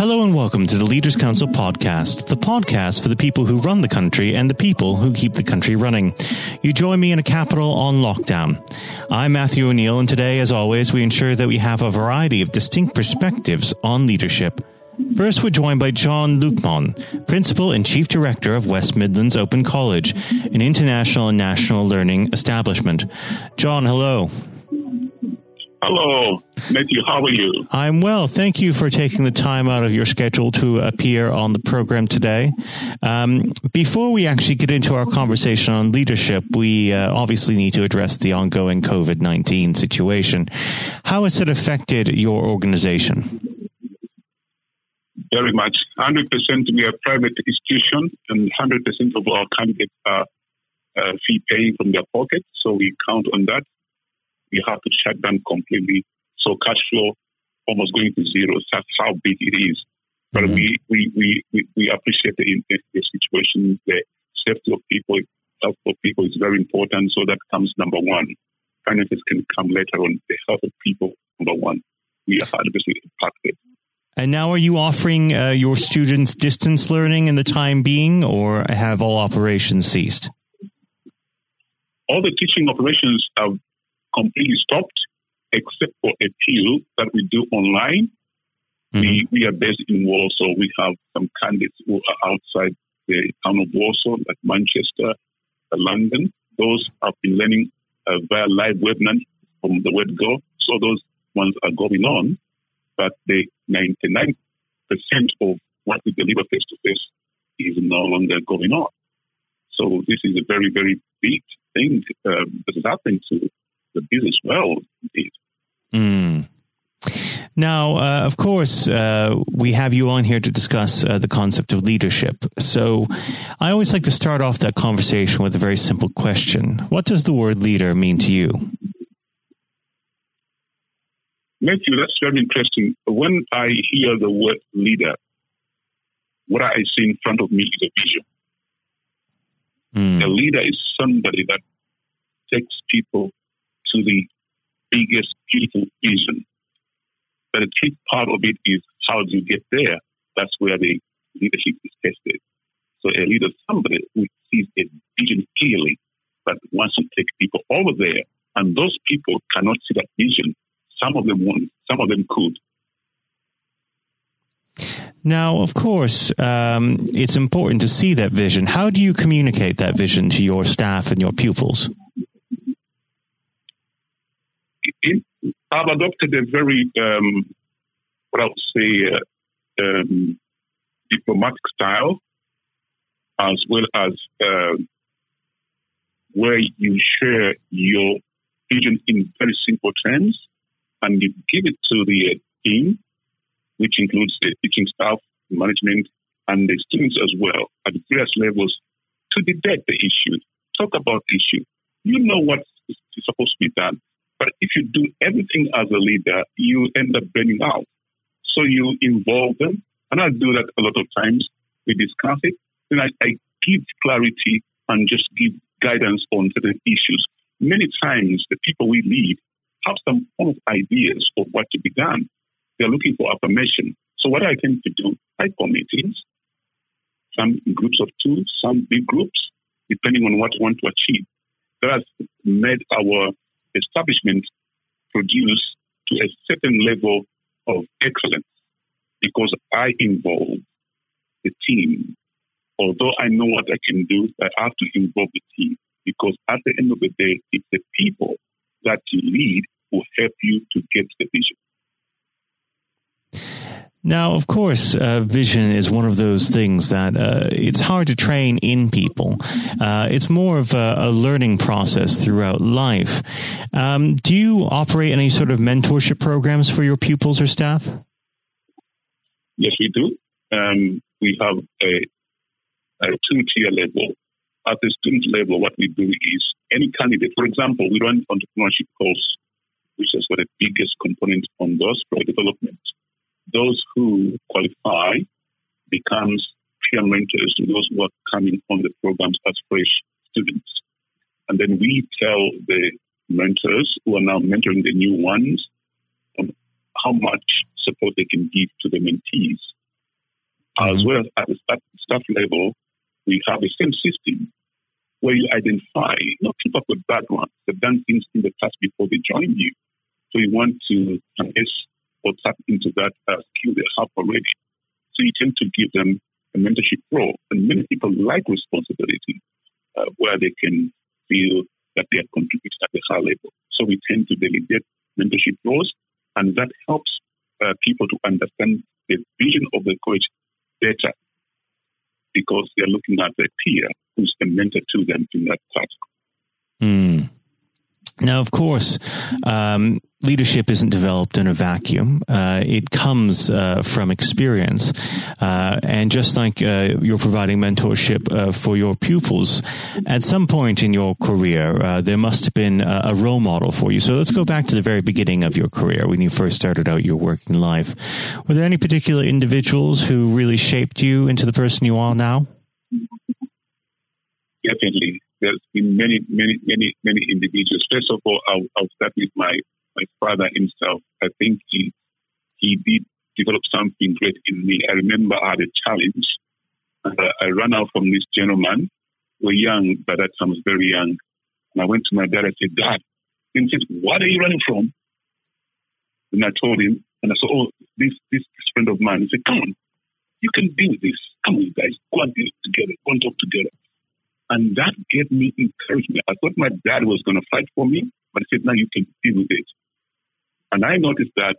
Hello and welcome to the Leaders Council podcast, the podcast for the people who run the country and the people who keep the country running. You join me in a capital on lockdown. I'm Matthew O'Neill, and today, as always, we ensure that we have a variety of distinct perspectives on leadership. First, we're joined by John Lukomon, Principal and Chief Director of West Midlands Open College, an international and national learning establishment. John, hello. Hello, Matthew. How are you? I'm well. Thank you for taking the time out of your schedule to appear on the program today. Um, before we actually get into our conversation on leadership, we uh, obviously need to address the ongoing COVID 19 situation. How has it affected your organization? Very much. 100% we are a private institution, and 100% of our candidates are uh, fee paying from their pocket. So we count on that we have to shut down completely. So cash flow almost going to zero. That's how big it is. But mm-hmm. we, we, we, we, we appreciate the, the, the situation, the safety of people, health of people is very important. So that comes number one. Finances can come later on. The health of people, number one. We are adversely impacted. And now, are you offering uh, your students distance learning in the time being, or have all operations ceased? All the teaching operations have completely stopped, except for a few that we do online. Mm-hmm. We, we are based in Walsall. We have some candidates who are outside the town of Walsall, like Manchester, uh, London. Those have been learning uh, via live webinar from the word go. So those ones are going on, but the 99% of what we deliver face to face is no longer going on. So this is a very, very big thing um, that has happened to the business well, indeed. Mm. Now, uh, of course, uh, we have you on here to discuss uh, the concept of leadership. So I always like to start off that conversation with a very simple question What does the word leader mean to you? Matthew, that's very interesting. When I hear the word leader, what I see in front of me is a vision. Mm. A leader is somebody that takes people to the biggest beautiful vision. But a key part of it is how do you get there? That's where the leadership is tested. So a leader is somebody who sees a vision clearly, but wants to take people over there. And those people cannot see that vision. Some of them won't, some of them could. Now, of course, um, it's important to see that vision. How do you communicate that vision to your staff and your pupils? I've adopted a very, um, what I would say, uh, um, diplomatic style, as well as uh, where you share your vision in very simple terms and you give it to the uh, team, which includes the teaching staff, management, and the students as well at various levels to debate the issue, talk about the issue. You know what is supposed to be done. But if you do everything as a leader, you end up burning out. So you involve them. And I do that a lot of times. We discuss it. and I, I give clarity and just give guidance on certain issues. Many times, the people we lead have some form of ideas of what to be done. They're looking for affirmation. So what I tend to do, I call meetings, some groups of two, some big groups, depending on what we want to achieve. That has made our establishment produce to a certain level of excellence because I involve the team. Although I know what I can do, I have to involve the team because at the end of the day, it's the people that you lead who help you to get the vision. Now, of course, uh, vision is one of those things that uh, it's hard to train in people. Uh, it's more of a, a, learning process throughout life. Um, do you operate any sort of mentorship programs for your pupils or staff? Yes, we do. Um, we have a, a two-tier level. At the student level, what we do is any candidate, for example, we run entrepreneurship course, which is one of the biggest components on those for development those who qualify becomes peer mentors to those who are coming on the programs as fresh students. And then we tell the mentors who are now mentoring the new ones how much support they can give to the mentees mm-hmm. as well as at the staff, staff level, we have the same system where you identify not people with backgrounds, they've done things in the past before they join you. So you want to harness or tap into that uh, skill they have already. So you tend to give them a mentorship role. And many people like responsibility uh, where they can feel that they are contributing at a high level. So we tend to delegate mentorship roles, and that helps uh, people to understand the vision of the coach better because they're looking at their peer who's a mentor to them in that task. Mm. Now, of course, um, leadership isn't developed in a vacuum. Uh, it comes uh, from experience. Uh, and just like uh, you're providing mentorship uh, for your pupils, at some point in your career, uh, there must have been a, a, role model for you. So let's go back to the very beginning of your career when you first started out your working life. Were there any particular individuals who really shaped you into the person you are now? Definitely there's been many, many, many, many individuals. First of all, I'll, I'll start with my, my father himself. I think he he did develop something great in me. I remember I had a challenge. And I ran out from this gentleman. We're young, but that time I was very young. And I went to my dad. I said, Dad, and he said, what are you running from? And I told him, and I said, oh, this, this, this friend of mine. He said, come on, you can do this. Come on, guys, go and do it together. Go and talk together. And that gave me encouragement. I thought my dad was going to fight for me, but he said, now you can deal with it. And I noticed that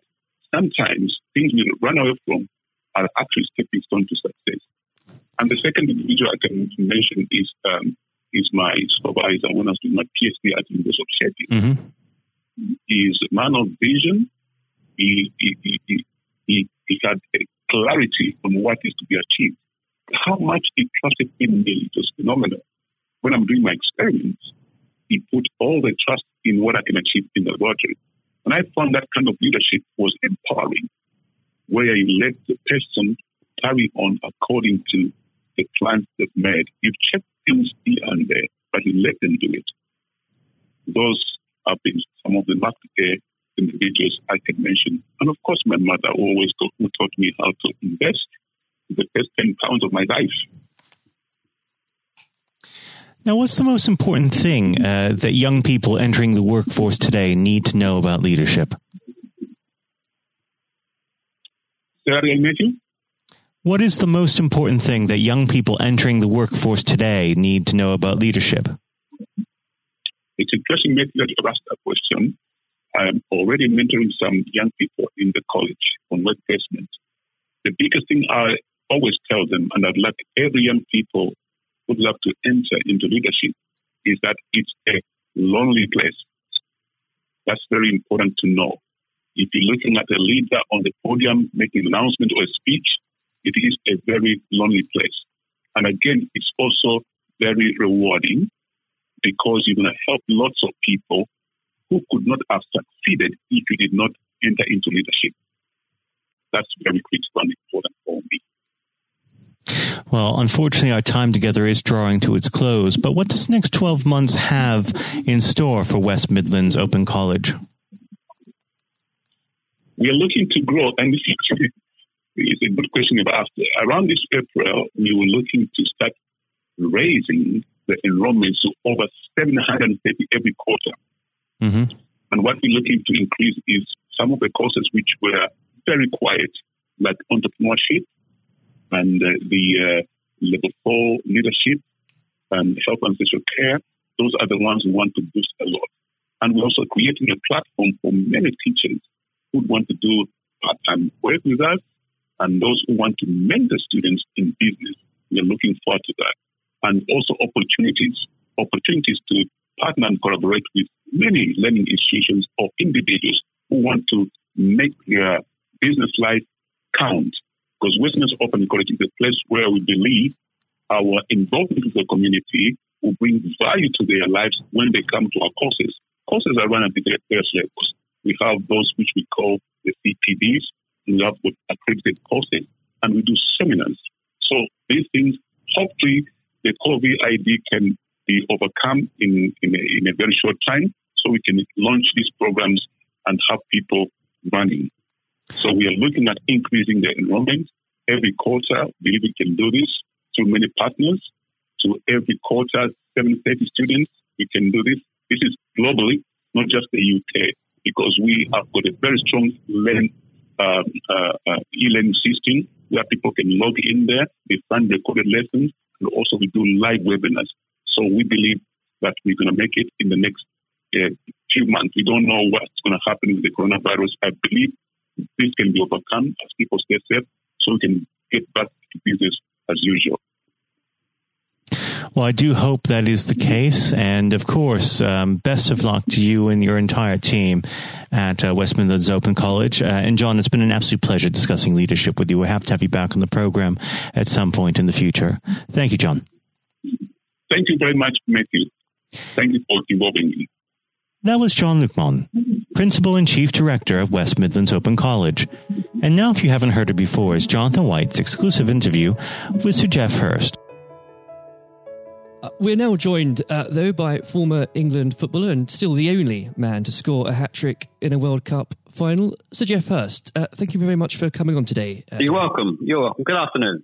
sometimes things we run away from are actually stepping stones to success. And the second individual I can mention is um, is my supervisor when I was doing my PhD at the University of Sheffield. Mm-hmm. He's a man of vision. He, he, he, he, he had a clarity on what is to be achieved. How much he trusted in me was phenomenal when I'm doing my experiments, he put all the trust in what I can achieve in the laboratory. And I found that kind of leadership was empowering, where you let the person carry on according to the plans they've made. You've checked things here and there, but you let them do it. Those have been some of the marked eh, individuals I can mention. And of course, my mother always taught, taught me how to invest the first 10 pounds of my life. Now, what's the most important thing uh, that young people entering the workforce today need to know about leadership? What is the most important thing that young people entering the workforce today need to know about leadership? It's interesting that you asked that question. I'm already mentoring some young people in the college on work placement. The biggest thing I always tell them, and I'd like every young people would love to enter into leadership is that it's a lonely place. That's very important to know. If you're looking at a leader on the podium making an announcement or a speech, it is a very lonely place. And again, it's also very rewarding because you're going to help lots of people who could not have succeeded if you did not enter into leadership. That's very for me. Well, unfortunately, our time together is drawing to its close, but what does the next 12 months have in store for West Midlands Open College? We are looking to grow, and this is a good question you've asked. Around this April, we were looking to start raising the enrollments to over 730 every quarter. Mm-hmm. And what we're looking to increase is some of the courses which were very quiet, like entrepreneurship, and uh, the uh, level four leadership and health and social care. Those are the ones we want to boost a lot. And we're also creating a platform for many teachers who want to do part-time work with us and those who want to mentor students in business. We're looking forward to that. And also opportunities, opportunities to partner and collaborate with many learning institutions or individuals who want to make their business life count because West Midlands Open College is a place where we believe our involvement with the community will bring value to their lives when they come to our courses. Courses are run at the various levels. We have those which we call the CPDs, we have accredited courses, and we do seminars. So these things, hopefully, the COVID ID can be overcome in, in, a, in a very short time so we can launch these programs and have people running. So we are looking at increasing the enrollment every quarter, believe we can do this through many partners. To every quarter, 730 students, we can do this. This is globally, not just the UK, because we have got a very strong learn, um, uh, uh, e-learning system where people can log in there, they find recorded lessons, and also we do live webinars. So we believe that we're going to make it in the next uh, few months. We don't know what's going to happen with the coronavirus. I believe this can be overcome as people stay safe so we can get back to business as usual. Well, I do hope that is the case. And of course, um, best of luck to you and your entire team at uh, West Midlands Open College. Uh, and John, it's been an absolute pleasure discussing leadership with you. We'll have to have you back on the program at some point in the future. Thank you, John. Thank you very much, Matthew. Thank you for involving me. That was John Lukomon, Principal and Chief Director of West Midlands Open College. And now, if you haven't heard it before, is Jonathan White's exclusive interview with Sir Geoff Hurst. Uh, we're now joined, uh, though, by former England footballer and still the only man to score a hat trick in a World Cup final, Sir Geoff Hurst. Uh, thank you very much for coming on today. Uh, You're welcome. You're welcome. Good afternoon.